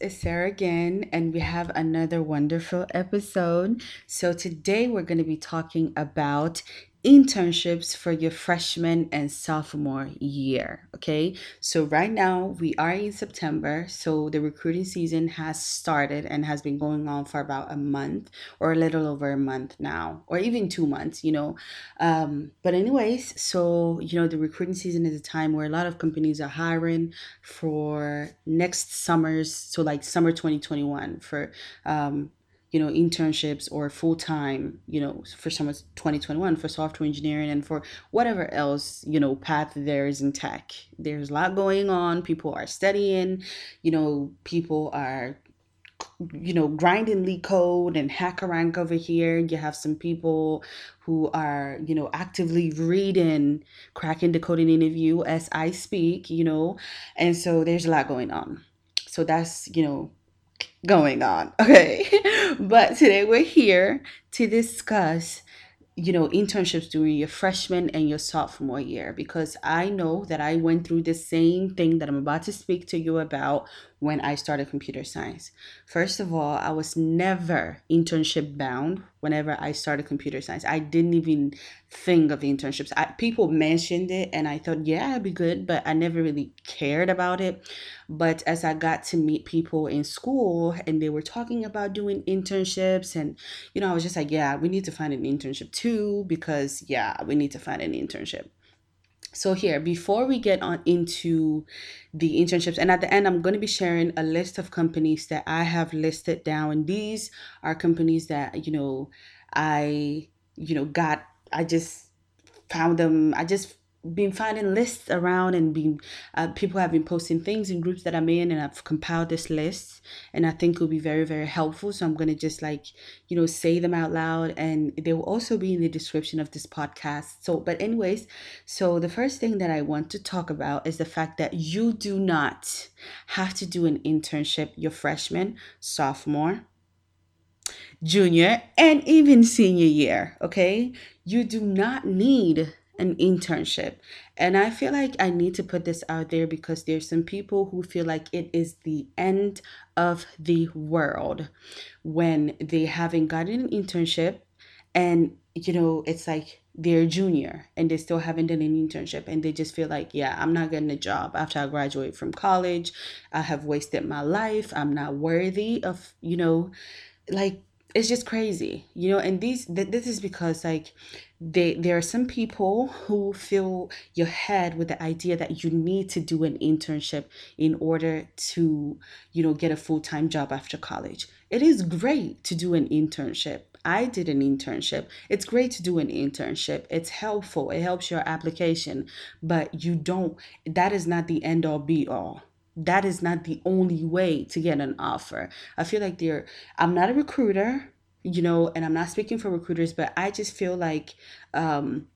it's Sarah again, and we have another wonderful episode. So, today we're going to be talking about internships for your freshman and sophomore year. Okay, so right now we are in September, so the recruiting season has started and has been going on for about a month or a little over a month now, or even two months, you know. Um, but, anyways, so you know, the recruiting season is a time where a lot of companies are hiring for next summers, so like summer 2021 for um, you know internships or full-time you know for some 2021 for software engineering and for whatever else you know path there is in tech. There's a lot going on. People are studying. You know people are you know grinding LeetCode and HackerRank over here. You have some people who are you know actively reading cracking the coding interview as i speak you know and so there's a lot going on. So that's you know going on. Okay. but today we're here to discuss, you know, internships during your freshman and your sophomore year because I know that I went through the same thing that I'm about to speak to you about when I started computer science. First of all, I was never internship bound whenever I started computer science. I didn't even think of internships. I, people mentioned it and I thought, yeah, it'd be good, but I never really cared about it. But as I got to meet people in school and they were talking about doing internships, and you know, I was just like, yeah, we need to find an internship too because, yeah, we need to find an internship. So here, before we get on into the internships, and at the end, I'm going to be sharing a list of companies that I have listed down. These are companies that, you know, I, you know, got, I just found them, I just been finding lists around and being uh, people have been posting things in groups that i'm in and i've compiled this list and i think it'll be very very helpful. So i'm going to just like you know say them out loud and they will also be in the description of this podcast. So but anyways so the first thing that i want to talk about is the fact that you do not have to do an internship your freshman sophomore junior and even senior year okay? You do not need an internship. And I feel like I need to put this out there because there's some people who feel like it is the end of the world when they haven't gotten an internship and you know it's like they're junior and they still haven't done an internship and they just feel like yeah i'm not getting a job after i graduate from college i have wasted my life i'm not worthy of you know like it's just crazy you know and these th- this is because like they there are some people who fill your head with the idea that you need to do an internship in order to you know get a full-time job after college it is great to do an internship I did an internship. It's great to do an internship. It's helpful. It helps your application, but you don't that is not the end all be all that is not the only way to get an offer. I feel like they're, I'm not a recruiter, you know, and I'm not speaking for recruiters, but I just feel like um,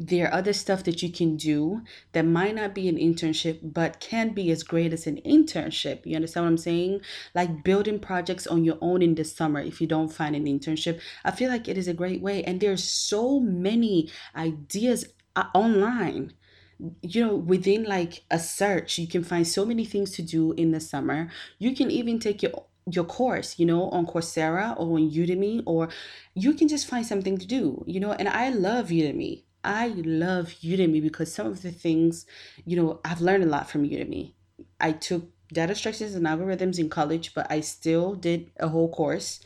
there are other stuff that you can do that might not be an internship but can be as great as an internship. You understand what i'm saying? Like building projects on your own in the summer if you don't find an internship. I feel like it is a great way and there's so many ideas uh, online you know within like a search you can find so many things to do in the summer. You can even take your your course you know on coursera or on udemy or you can just find something to do you know and i love udemy. I love udemy because some of the things you know i've learned a lot from udemy. I took data structures and algorithms in college but i still did a whole course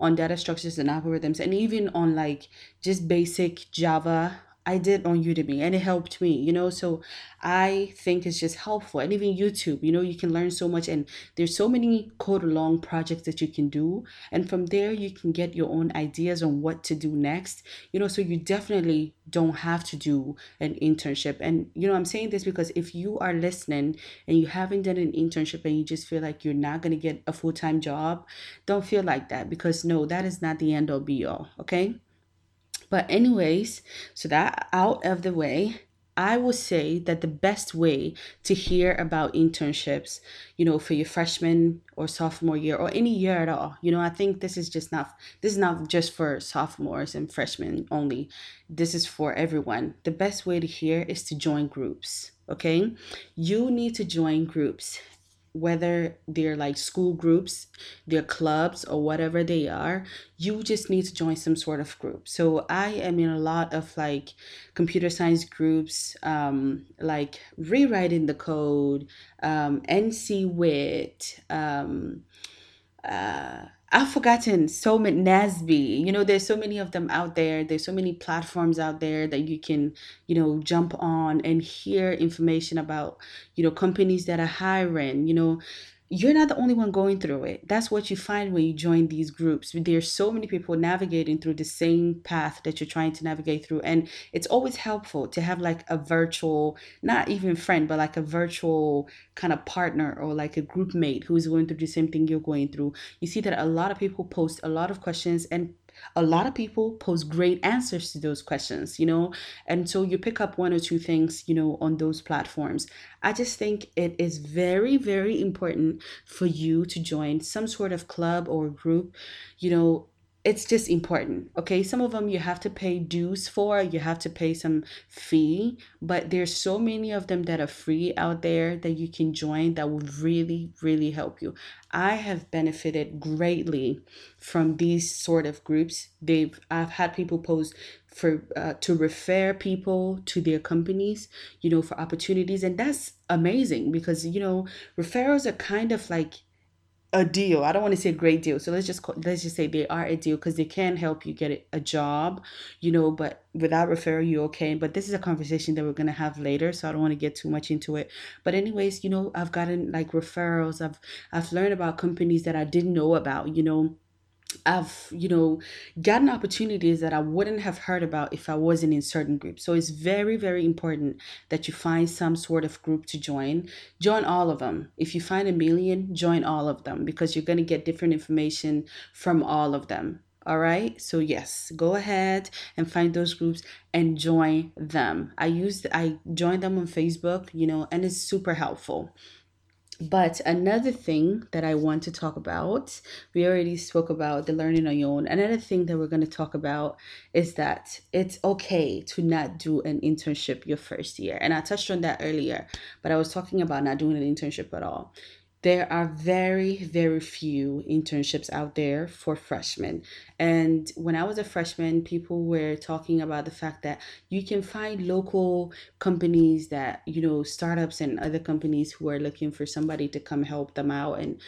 on data structures and algorithms and even on like just basic java I did on Udemy and it helped me, you know. So I think it's just helpful. And even YouTube, you know, you can learn so much and there's so many code along projects that you can do. And from there you can get your own ideas on what to do next. You know, so you definitely don't have to do an internship. And you know, I'm saying this because if you are listening and you haven't done an internship and you just feel like you're not gonna get a full-time job, don't feel like that because no, that is not the end all be all. Okay. But, anyways, so that out of the way, I would say that the best way to hear about internships, you know, for your freshman or sophomore year or any year at all, you know, I think this is just not this is not just for sophomores and freshmen only. This is for everyone. The best way to hear is to join groups, okay? You need to join groups whether they're like school groups, their clubs, or whatever they are, you just need to join some sort of group. So I am in a lot of like computer science groups, um, like rewriting the code, um, NCWIT, um, uh, I've forgotten so many NASB. You know, there's so many of them out there. There's so many platforms out there that you can, you know, jump on and hear information about, you know, companies that are hiring. You know, you're not the only one going through it. That's what you find when you join these groups. There's so many people navigating through the same path that you're trying to navigate through. And it's always helpful to have like a virtual, not even friend, but like a virtual kind of partner or like a group mate who's going through the same thing you're going through. You see that a lot of people post a lot of questions and a lot of people post great answers to those questions, you know, and so you pick up one or two things, you know, on those platforms. I just think it is very, very important for you to join some sort of club or group, you know, it's just important okay? Some of them you have to pay dues for you have to pay some fee but there's so many of them that are free out there that you can join that will really really help you. I have benefited greatly from these sort of groups. They've i've had people post for uh, to refer people to their companies you know for opportunities and that's amazing because you know referrals are kind of like a deal. I don't want to say a great deal. So let's just call, let's just say they are a deal because they can help you get a job, you know. But without referral, you okay. But this is a conversation that we're gonna have later, so I don't want to get too much into it. But anyways, you know, I've gotten like referrals. I've I've learned about companies that I didn't know about. You know, I've, you know, gotten opportunities that I wouldn't have heard about if I wasn't in certain groups. So it's very, very important that you find some sort of group to join. Join all of them. If you find a million, join all of them because you're going to get different information from all of them. All right. So yes, go ahead and find those groups and join them. I used I joined them on Facebook, you know, and it's super helpful. But another thing that I want to talk about, we already spoke about the learning on your own. Another thing that we're going to talk about is that it's okay to not do an internship your first year. And I touched on that earlier, but I was talking about not doing an internship at all there are very, very few internships out there for freshmen. And when I was a freshman, people were talking about the fact that you can find local companies that, you know, startups and other companies who are looking for somebody to come help them out. And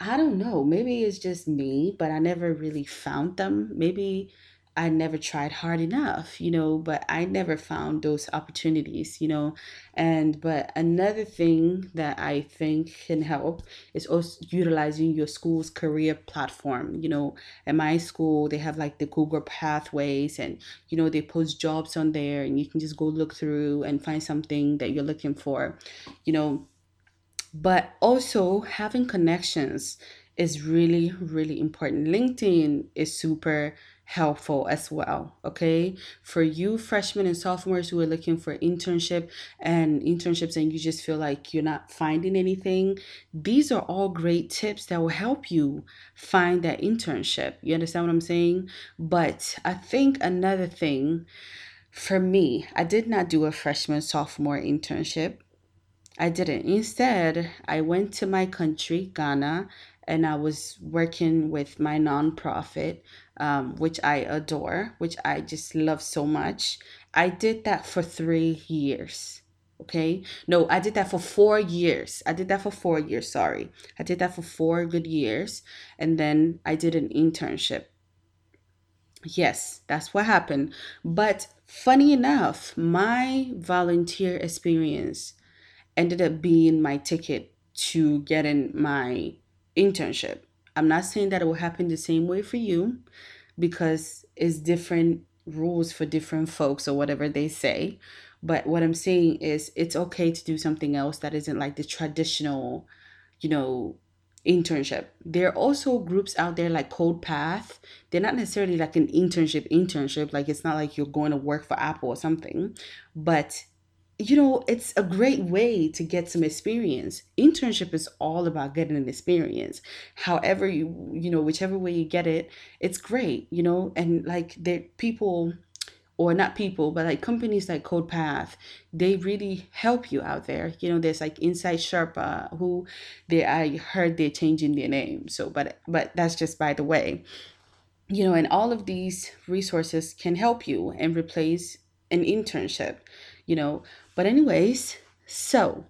I don't know, maybe it's just me, but I never really found them. Maybe I never tried hard enough, you know, but I never found those opportunities, you know. And but another thing that I think can help is also utilizing your school's career platform. You know, at my school they have like the Google Pathways and you know they post jobs on there and you can just go look through and find something that you're looking for, you know. But also having connections is really, really important. LinkedIn is super helpful as well. Okay. For you freshmen and sophomores who are looking for internship and internships and you just feel like you're not finding anything, these are all great tips that will help you find that internship. You understand what I'm saying? But I think another thing for me, I did not do a freshman sophomore internship. I didn't. Instead, I went to my country, Ghana, and I was working with my nonprofit, um, which I adore, which I just love so much. I did that for three years. Okay. No, I did that for four years. I did that for four years. Sorry. I did that for four good years. And then I did an internship. Yes, that's what happened. But funny enough, my volunteer experience ended up being my ticket to getting my internship. I'm not saying that it will happen the same way for you because it's different rules for different folks or whatever they say. But what I'm saying is it's okay to do something else that isn't like the traditional, you know, internship. There are also groups out there like CodePath. They're not necessarily like an internship internship. Like it's not like you're going to work for Apple or something, but you know, it's a great way to get some experience. Internship is all about getting an experience. However, you, you know, whichever way you get it, it's great, you know, and like there people or not people, but like companies like CodePath, they really help you out there. You know, there's like Inside Sherpa who they I heard they're changing their name. So but but that's just by the way you know, and all of these resources can help you and replace an internship, you know. But, anyways, so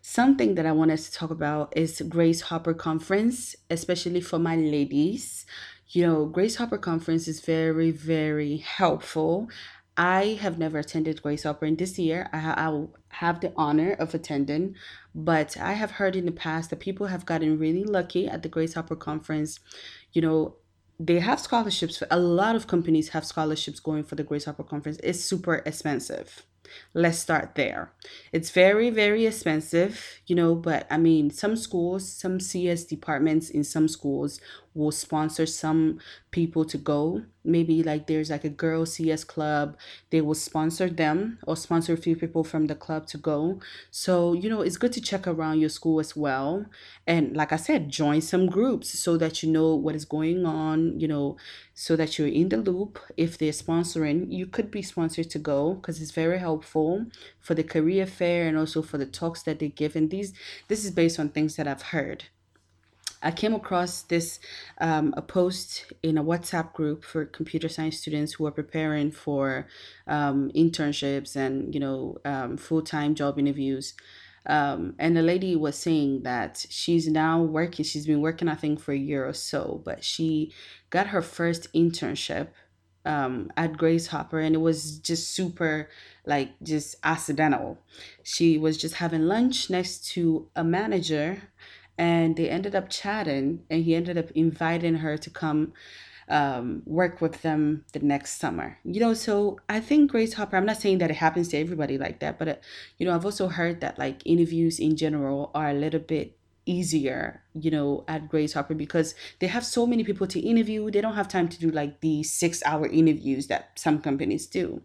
something that I wanted to talk about is Grace Hopper Conference, especially for my ladies. You know, Grace Hopper Conference is very, very helpful. I have never attended Grace Hopper, and this year I, I will have the honor of attending. But I have heard in the past that people have gotten really lucky at the Grace Hopper Conference. You know, they have scholarships. A lot of companies have scholarships going for the Grace Hopper Conference. It's super expensive. Let's start there. It's very, very expensive, you know, but I mean, some schools, some CS departments in some schools will sponsor some people to go. Maybe like there's like a girl CS club, they will sponsor them or sponsor a few people from the club to go. So, you know, it's good to check around your school as well. And like I said, join some groups so that you know what is going on, you know, so that you're in the loop. If they're sponsoring, you could be sponsored to go because it's very helpful for the career fair and also for the talks that they give. And these this is based on things that I've heard. I came across this um, a post in a WhatsApp group for computer science students who are preparing for um, internships and you know um, full time job interviews. Um, and the lady was saying that she's now working. She's been working, I think, for a year or so, but she got her first internship um, at Grace Hopper, and it was just super, like, just accidental. She was just having lunch next to a manager and they ended up chatting and he ended up inviting her to come um, work with them the next summer. You know so i think grace hopper i'm not saying that it happens to everybody like that but uh, you know i've also heard that like interviews in general are a little bit easier you know at grace hopper because they have so many people to interview. They don't have time to do like the six hour interviews that some companies do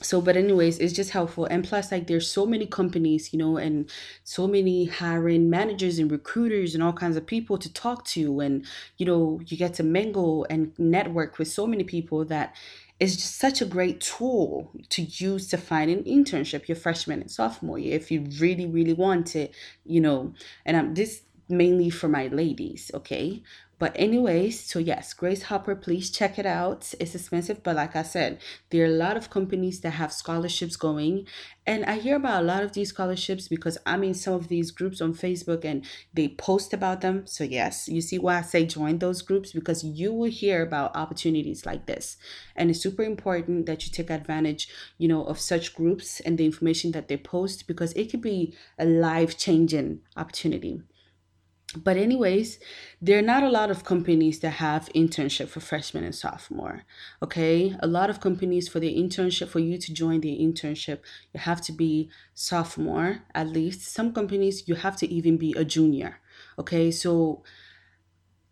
so but anyways it's just helpful. And plus like there's so many companies you know and so many hiring managers and recruiters and all kinds of people to talk to. And you know you get to mingle and network with so many people that is just such a great tool to use to find an internship your freshman and sophomore year if you really really want it you know. And i'm this mainly for my ladies okay but anyways, so yes, Grace Hopper, please check it out. It's expensive, but like I said, there are a lot of companies that have scholarships going. And I hear about a lot of these scholarships because I'm in some of these groups on Facebook and they post about them. So yes, you see why I say join those groups because you will hear about opportunities like this. And it's super important that you take advantage, you know, of such groups and the information that they post because it could be a life-changing opportunity. But anyways, there are not a lot of companies that have internship for freshmen and sophomore. Okay, a lot of companies for the internship for you to join the internship, you have to be sophomore at least. Some companies you have to even be a junior. Okay, so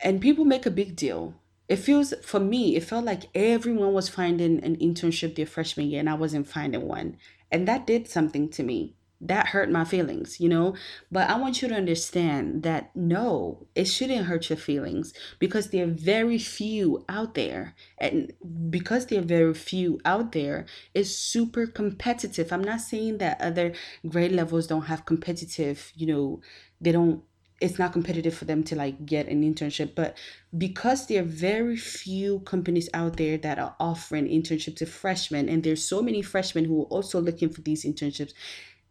and people make a big deal. It feels for me, it felt like everyone was finding an internship their freshman year and I wasn't finding one. And that did something to me. That hurt my feelings, you know? But I want you to understand that no, it shouldn't hurt your feelings because there are very few out there. And because there are very few out there, it's super competitive. I'm not saying that other grade levels don't have competitive, you know, they don't it's not competitive for them to like get an internship but because there are very few companies out there that are offering internship to freshmen and there's so many freshmen who are also looking for these internships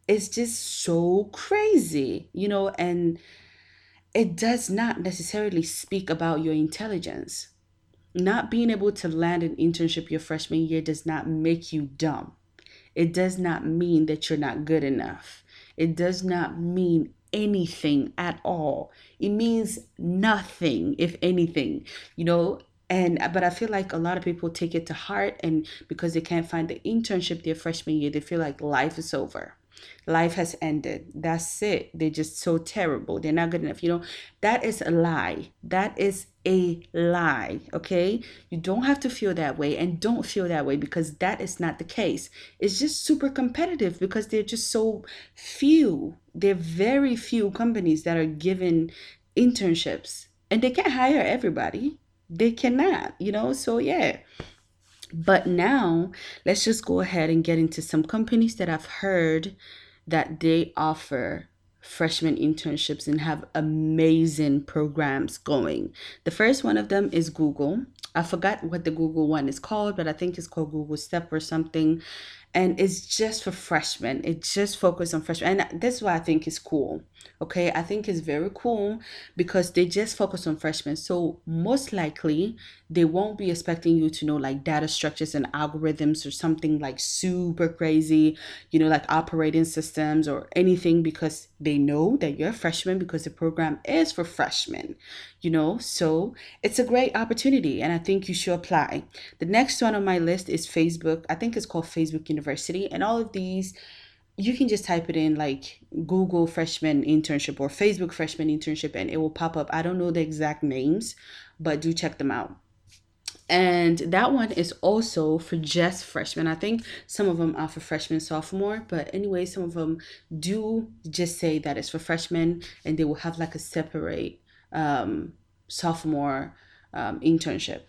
it's just so crazy you know and it does not necessarily speak about your intelligence not being able to land an internship your freshman year does not make you dumb it does not mean that you're not good enough it does not mean anything at all. It means nothing, if anything, you know. And but I feel like a lot of people take it to heart, and because they can't find the internship their freshman year, they feel like life is over. Life has ended. That's it. They're just so terrible. They're not good enough. You know that is a lie. That is a lie okay? You don't have to feel that way and don't feel that way because that is not the case. It's just super competitive because they're just so few. They're very few companies that are given internships and they can't hire everybody. They cannot you know? So yeah but now let's just go ahead and get into some companies that I've heard that they offer freshman internships and have amazing programs going. The first one of them is Google. I forgot what the Google one is called, but I think it's called Google Step or something and it's just for freshmen. It just focused on freshmen, and that's why I think it's cool. Okay, I think it's very cool because they just focus on freshmen. So most likely they won't be expecting you to know like data structures and algorithms or something like super crazy, you know, like operating systems or anything because they know that you're a freshman because the program is for freshmen, you know. So it's a great opportunity, and I think you should apply. The next one on my list is Facebook. I think it's called Facebook University University. And all of these, you can just type it in like Google freshman internship or Facebook freshman internship and it will pop up. I don't know the exact names, but do check them out. And that one is also for just freshmen. I think some of them are for freshman, sophomore, but anyway, some of them do just say that it's for freshmen and they will have like a separate um, sophomore um, internship.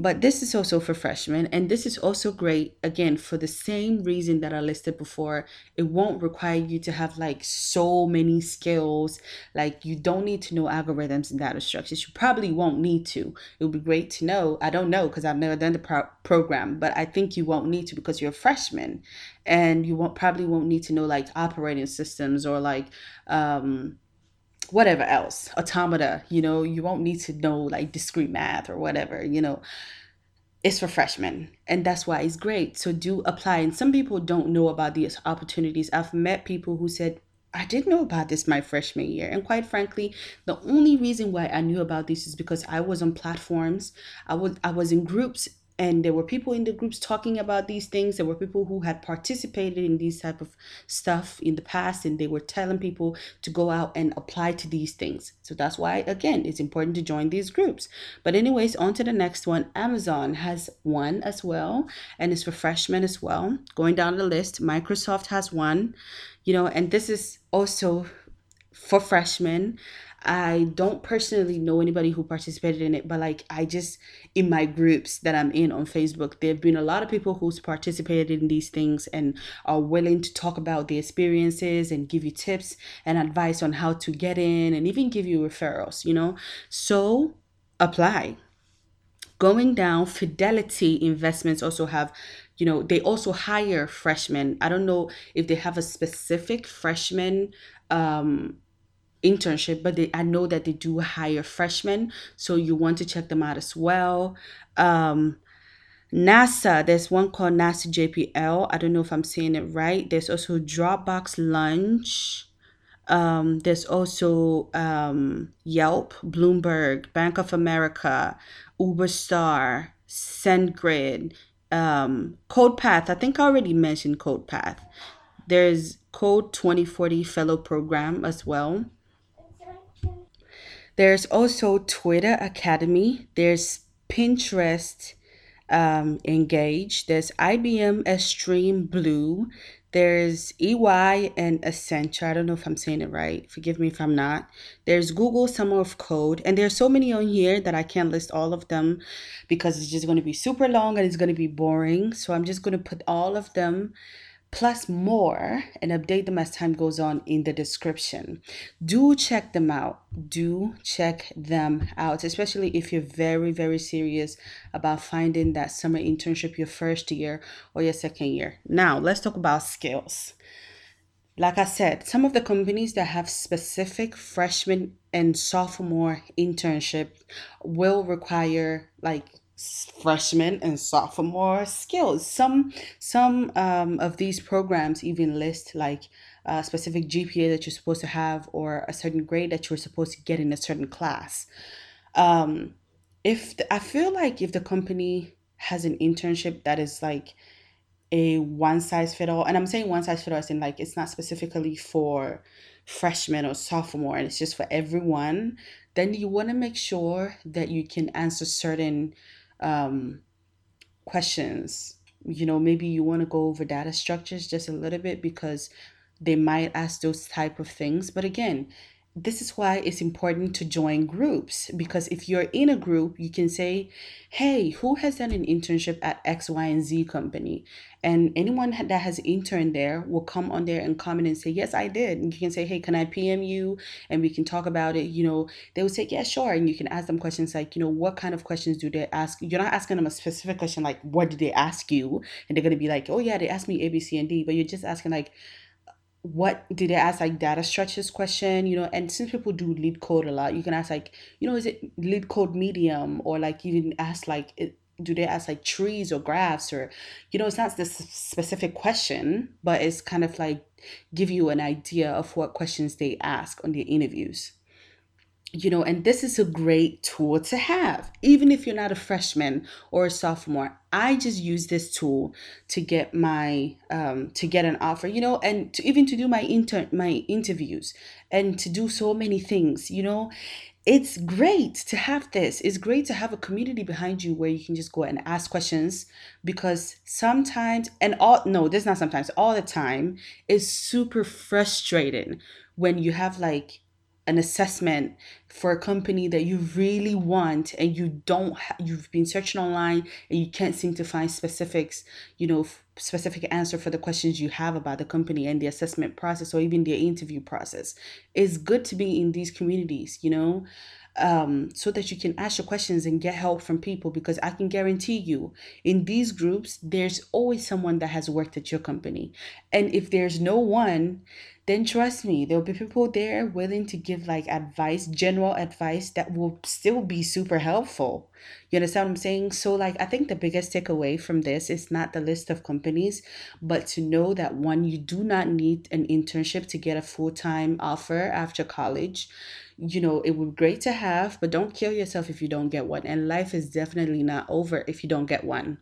But this is also for freshmen, and this is also great again for the same reason that I listed before. It won't require you to have like so many skills. Like you don't need to know algorithms and data structures. You probably won't need to. It would be great to know. I don't know because I've never done the pro- program, but I think you won't need to because you're a freshman, and you won't probably won't need to know like operating systems or like um whatever else automata you know you won't need to know like discrete math or whatever you know it's for freshmen and that's why it's great so do apply and some people don't know about these opportunities i've met people who said I didn't know about this my freshman year. And quite frankly, the only reason why I knew about this is because I was on platforms. I was I was in groups and there were people in the groups talking about these things. There were people who had participated in these type of stuff in the past and they were telling people to go out and apply to these things. So that's why again it's important to join these groups. But anyways on to the next one. Amazon has one as well and it's for freshmen as well. Going down the list microsoft has one you know and this is also for freshmen I don't personally know anybody who participated in it, but like I just in my groups that I'm in on Facebook, there have been a lot of people who's participated in these things and are willing to talk about the experiences and give you tips and advice on how to get in and even give you referrals, you know? So apply. Going down, Fidelity Investments also have you know they also hire freshmen i don't know if they have a specific freshman um internship, but they, I know that they do hire freshmen, so you want to check them out as well. Um, NASA, there's one called NASA JPL. I don't know if I'm saying it right. There's also Dropbox Launch. Um, there's also um, Yelp, Bloomberg, Bank of America, Uber Star, SendGrid, um, CodePath. I think I already mentioned CodePath. There's Code2040 Fellow Program as well. There's also Twitter Academy. There's Pinterest um, Engage. There's IBM Extreme Blue. There's EY and Accenture. I don't know if I'm saying it right. Forgive me if I'm not. There's Google Summer of Code. And there's so many on here that I can't list all of them because it's just going to be super long and it's going to be boring. So I'm just going to put all of them plus more and update them as time goes on in the description. Do check them out. Do check them out, especially if you're very, very serious about finding that summer internship your first year or your second year. Now, let's talk about skills. Like I said, some of the companies that have specific freshman and sophomore internship will require like freshman and sophomore skills. Some some um, of these programs even list like a specific GPA that you're supposed to have or a certain grade that you're supposed to get in a certain class. Um, if the, I feel like if the company has an internship that is like a one size fit all. And I'm saying one size fit all as in like it's not specifically for freshman or sophomore and it's just for everyone, then you want to make sure that you can answer certain um, questions. You know, maybe you want to go over data structures just a little bit because they might ask those type of things. But again, this is why it's important to join groups because if you're in a group, you can say, Hey, who has done an internship at X, Y, and Z company? And anyone that has interned there will come on there and comment and say, Yes, I did. And you can say, Hey, can I PM you? And we can talk about it. You know, they will say, Yeah, sure. And you can ask them questions like, You know, what kind of questions do they ask? You're not asking them a specific question like, What did they ask you? And they're going to be like, Oh, yeah, they asked me A, B, C, and D. But you're just asking, like, what did they ask? Like data structures question you know and since people do LeetCode a lot you can ask like you know is it LeetCode medium? Or like even ask like it, do they ask like trees or graphs or you know it's not this specific question but it's kind of like give you an idea of what questions they ask on their interviews you know, and this is a great tool to have, even if you're not a freshman or a sophomore. I just use this tool to get my um, to get an offer, you know, and to even to do my intern my interviews and to do so many things, you know. It's great to have this. It's great to have a community behind you where you can just go and ask questions because sometimes and all no, this is not sometimes, all the time is super frustrating when you have like an assessment for a company that you really want and you don't ha- you've been searching online and you can't seem to find specifics you know f- specific answer for the questions you have about the company and the assessment process or even the interview process it's good to be in these communities you know um, so that you can ask your questions and get help from people because I can guarantee you in these groups, there's always someone that has worked at your company. And if there's no one, then trust me, there'll be people there willing to give like advice, general advice that will still be super helpful. You understand what I'm saying? So, like, I think the biggest takeaway from this is not the list of companies, but to know that one, you do not need an internship to get a full time offer after college. You know, it would be great to have, but don't kill yourself if you don't get one. And life is definitely not over if you don't get one.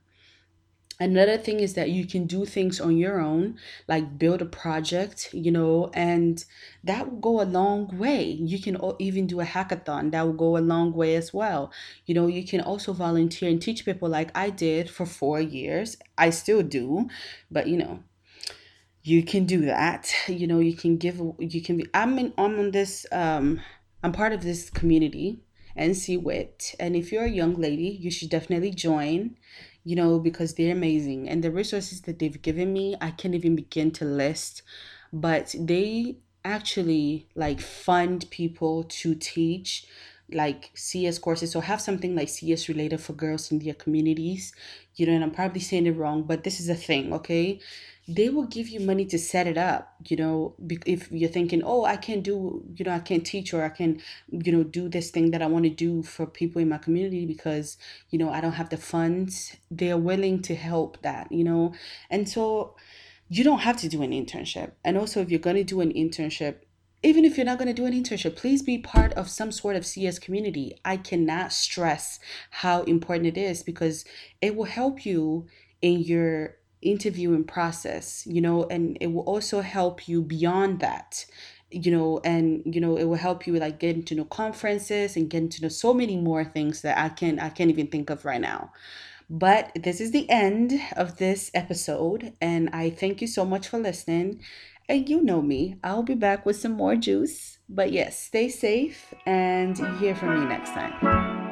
Another thing is that you can do things on your own, like build a project, you know, and that will go a long way. You can even do a hackathon, that will go a long way as well. You know, you can also volunteer and teach people like I did for four years. I still do, but you know, you can do that. You know, you can give, you can be, I'm in, I'm on this, um, I'm part of this community, NCWIT, and if you're a young lady, you should definitely join you know, because they're amazing. And the resources that they've given me, I can't even begin to list, but they actually like fund people to teach like CS courses or have something like CS related for girls in their communities. You know, and I'm probably saying it wrong, but this is a thing, okay? They will give you money to set it up, you know, if you're thinking, oh, I can't do, you know, I can't teach or I can, you know, do this thing that I want to do for people in my community because, you know, I don't have the funds. They're willing to help that, you know, and so you don't have to do an internship. And also, if you're going to do an internship, even if you're not going to do an internship, please be part of some sort of CS community. I cannot stress how important it is because it will help you in your interviewing process, you know, and it will also help you beyond that you know and you know it will help you like getting to know conferences and getting to know so many more things that i can i can't even think of right now but this is the end of this episode, and I thank you so much for listening. And you know me, I'll be back with some more juice. But yes, stay safe and hear from me next time.